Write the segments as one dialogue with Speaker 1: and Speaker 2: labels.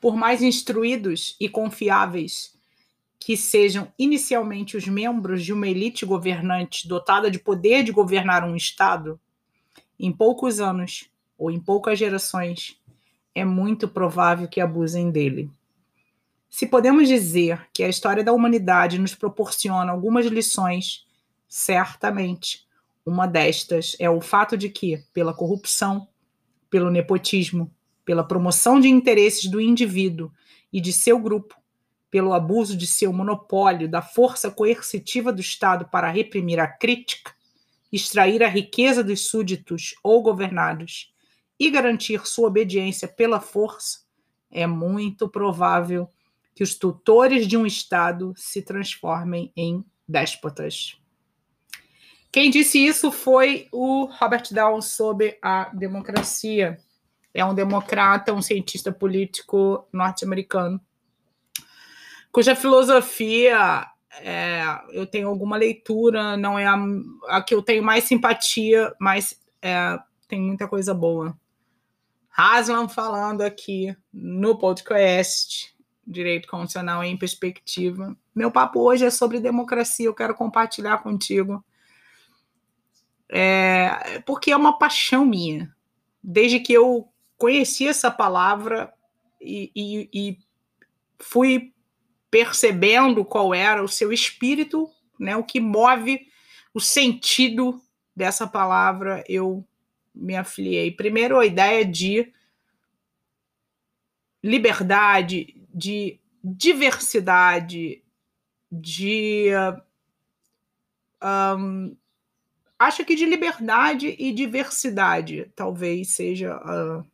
Speaker 1: por mais instruídos e confiáveis que sejam inicialmente os membros de uma elite governante dotada de poder de governar um Estado, em poucos anos ou em poucas gerações, é muito provável que abusem dele. Se podemos dizer que a história da humanidade nos proporciona algumas lições, certamente uma destas é o fato de que, pela corrupção, pelo nepotismo, pela promoção de interesses do indivíduo e de seu grupo, pelo abuso de seu monopólio da força coercitiva do Estado para reprimir a crítica, extrair a riqueza dos súditos ou governados e garantir sua obediência pela força, é muito provável que os tutores de um Estado se transformem em déspotas. Quem disse isso foi o Robert Down sobre a democracia é um democrata, um cientista político norte-americano, cuja filosofia é, eu tenho alguma leitura, não é a, a, que eu tenho mais simpatia, mas é, tem muita coisa boa. Haslam falando aqui no podcast Direito Constitucional em Perspectiva. Meu papo hoje é sobre democracia, eu quero compartilhar contigo. É, porque é uma paixão minha. Desde que eu conheci essa palavra e, e, e fui percebendo qual era o seu espírito, né, o que move o sentido dessa palavra, eu me afiliei. Primeiro, a ideia de liberdade, de diversidade, de. Um, acho que de liberdade e diversidade, talvez seja uh,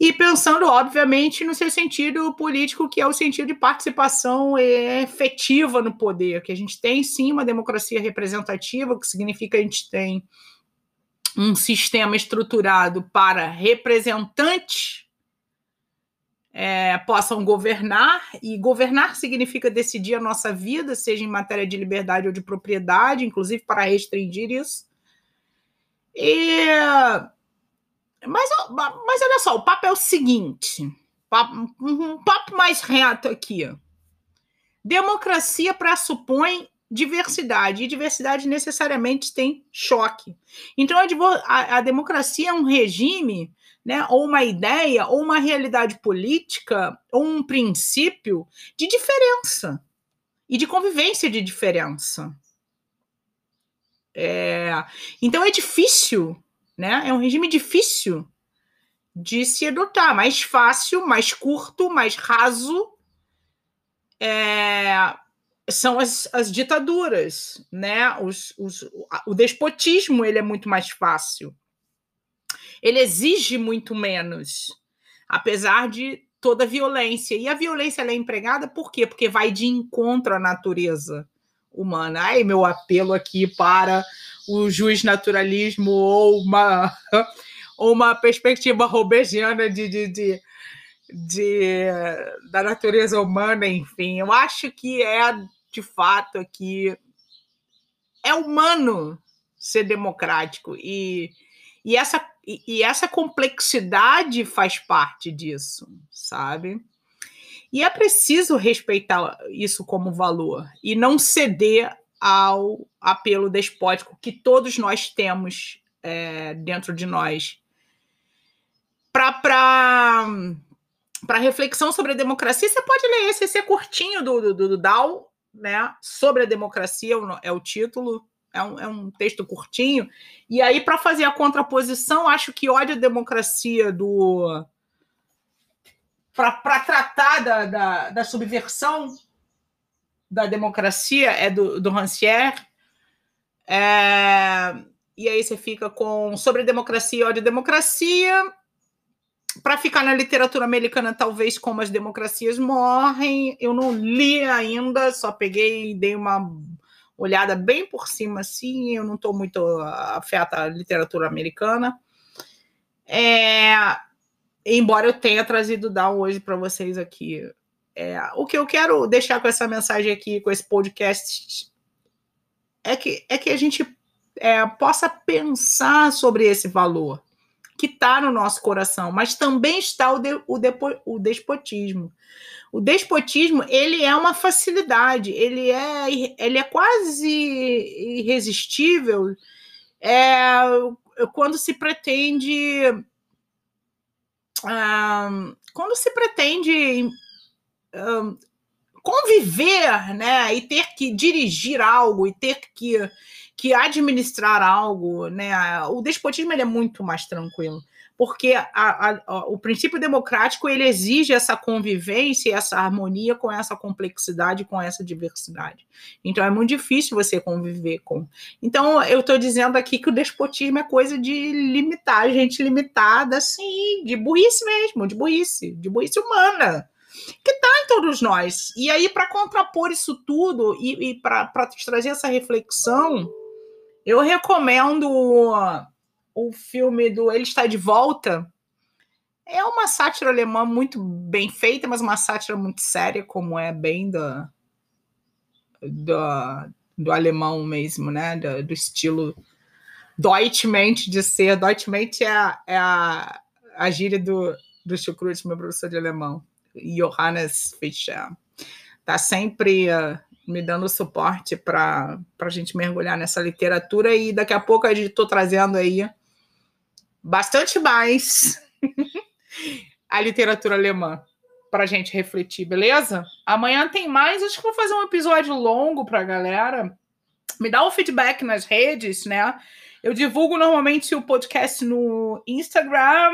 Speaker 1: e pensando, obviamente, no seu sentido político, que é o sentido de participação efetiva no poder, que a gente tem sim uma democracia representativa, que significa que a gente tem um sistema estruturado para representantes é, possam governar, e governar significa decidir a nossa vida, seja em matéria de liberdade ou de propriedade, inclusive para restringir isso. E mas, mas olha só, o papo é o seguinte: papo, um papo mais reto aqui. Democracia pressupõe diversidade, e diversidade necessariamente tem choque. Então, a, a, democracia é um regime, né, ou uma ideia, ou uma realidade política, ou um princípio de diferença e de convivência de diferença. É, então, é difícil né? É um regime difícil de se adotar, mais fácil, mais curto, mais raso. É, são as, as ditaduras, né? Os, os, o despotismo ele é muito mais fácil. Ele exige muito menos, apesar de toda a violência. E a violência é empregada por quê? Porque vai de encontro à natureza humana. Ai, meu apelo aqui para o juiz naturalismo ou uma, ou uma perspectiva robesiana de, de, de, de, da natureza humana, enfim. Eu acho que é, de fato, aqui é humano ser democrático e, e, essa, e essa complexidade faz parte disso, sabe? E é preciso respeitar isso como valor e não ceder ao apelo despótico que todos nós temos é, dentro de nós. Para reflexão sobre a democracia, você pode ler esse, esse é curtinho do, do, do Dow, né? Sobre a democracia é o título, é um, é um texto curtinho. E aí, para fazer a contraposição, acho que ódio à democracia do. Para tratar da, da, da subversão da democracia é do, do Rancière. É, e aí você fica com sobre democracia e ódio democracia. Para ficar na literatura americana, talvez como as democracias morrem. Eu não li ainda, só peguei e dei uma olhada bem por cima, assim. Eu não estou muito afeta à literatura americana. É, embora eu tenha trazido Down hoje para vocês aqui é, o que eu quero deixar com essa mensagem aqui, com esse podcast, é que, é que a gente é, possa pensar sobre esse valor, que está no nosso coração, mas também está o, de, o, depo, o despotismo. O despotismo ele é uma facilidade, ele é, ele é quase irresistível é, quando se pretende quando se pretende ah, conviver, né, e ter que dirigir algo e ter que, que administrar algo, né, o despotismo é muito mais tranquilo porque a, a, a, o princípio democrático ele exige essa convivência, essa harmonia com essa complexidade, com essa diversidade. Então é muito difícil você conviver com. Então eu estou dizendo aqui que o despotismo é coisa de limitar, gente limitada, assim, de burrice mesmo, de burrice, de burrice humana que está em todos nós. E aí, para contrapor isso tudo e, e para trazer essa reflexão, eu recomendo o filme do Ele Está de Volta. É uma sátira alemã muito bem feita, mas uma sátira muito séria, como é bem do, do, do alemão mesmo, né? Do, do estilo Deutschmente de ser. Deutschmente é, é a, a gíria do, do Chucrute, meu professor de alemão, Johannes Fischer. Tá sempre uh, me dando suporte para a gente mergulhar nessa literatura e daqui a pouco a gente estou trazendo aí bastante mais a literatura alemã para a gente refletir, beleza? Amanhã tem mais. Acho que vou fazer um episódio longo para a galera. Me dá um feedback nas redes, né? Eu divulgo normalmente o podcast no Instagram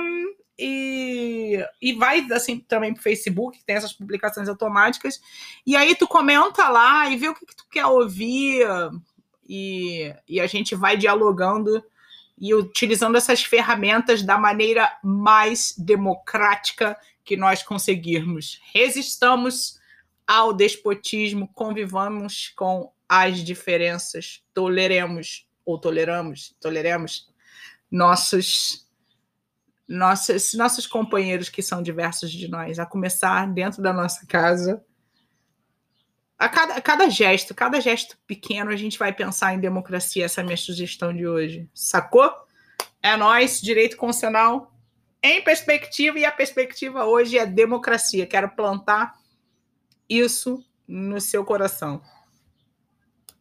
Speaker 1: e, e vai assim também pro Facebook, que tem essas publicações automáticas. E aí tu comenta lá e vê o que, que tu quer ouvir e, e a gente vai dialogando e utilizando essas ferramentas da maneira mais democrática que nós conseguirmos. Resistamos ao despotismo, convivamos com as diferenças, toleremos ou toleramos, toleremos nossos nossos nossos companheiros que são diversos de nós, a começar dentro da nossa casa. A cada, a cada gesto, cada gesto pequeno, a gente vai pensar em democracia. Essa é a minha sugestão de hoje. Sacou? É nós, direito constitucional em perspectiva, e a perspectiva hoje é democracia. Quero plantar isso no seu coração.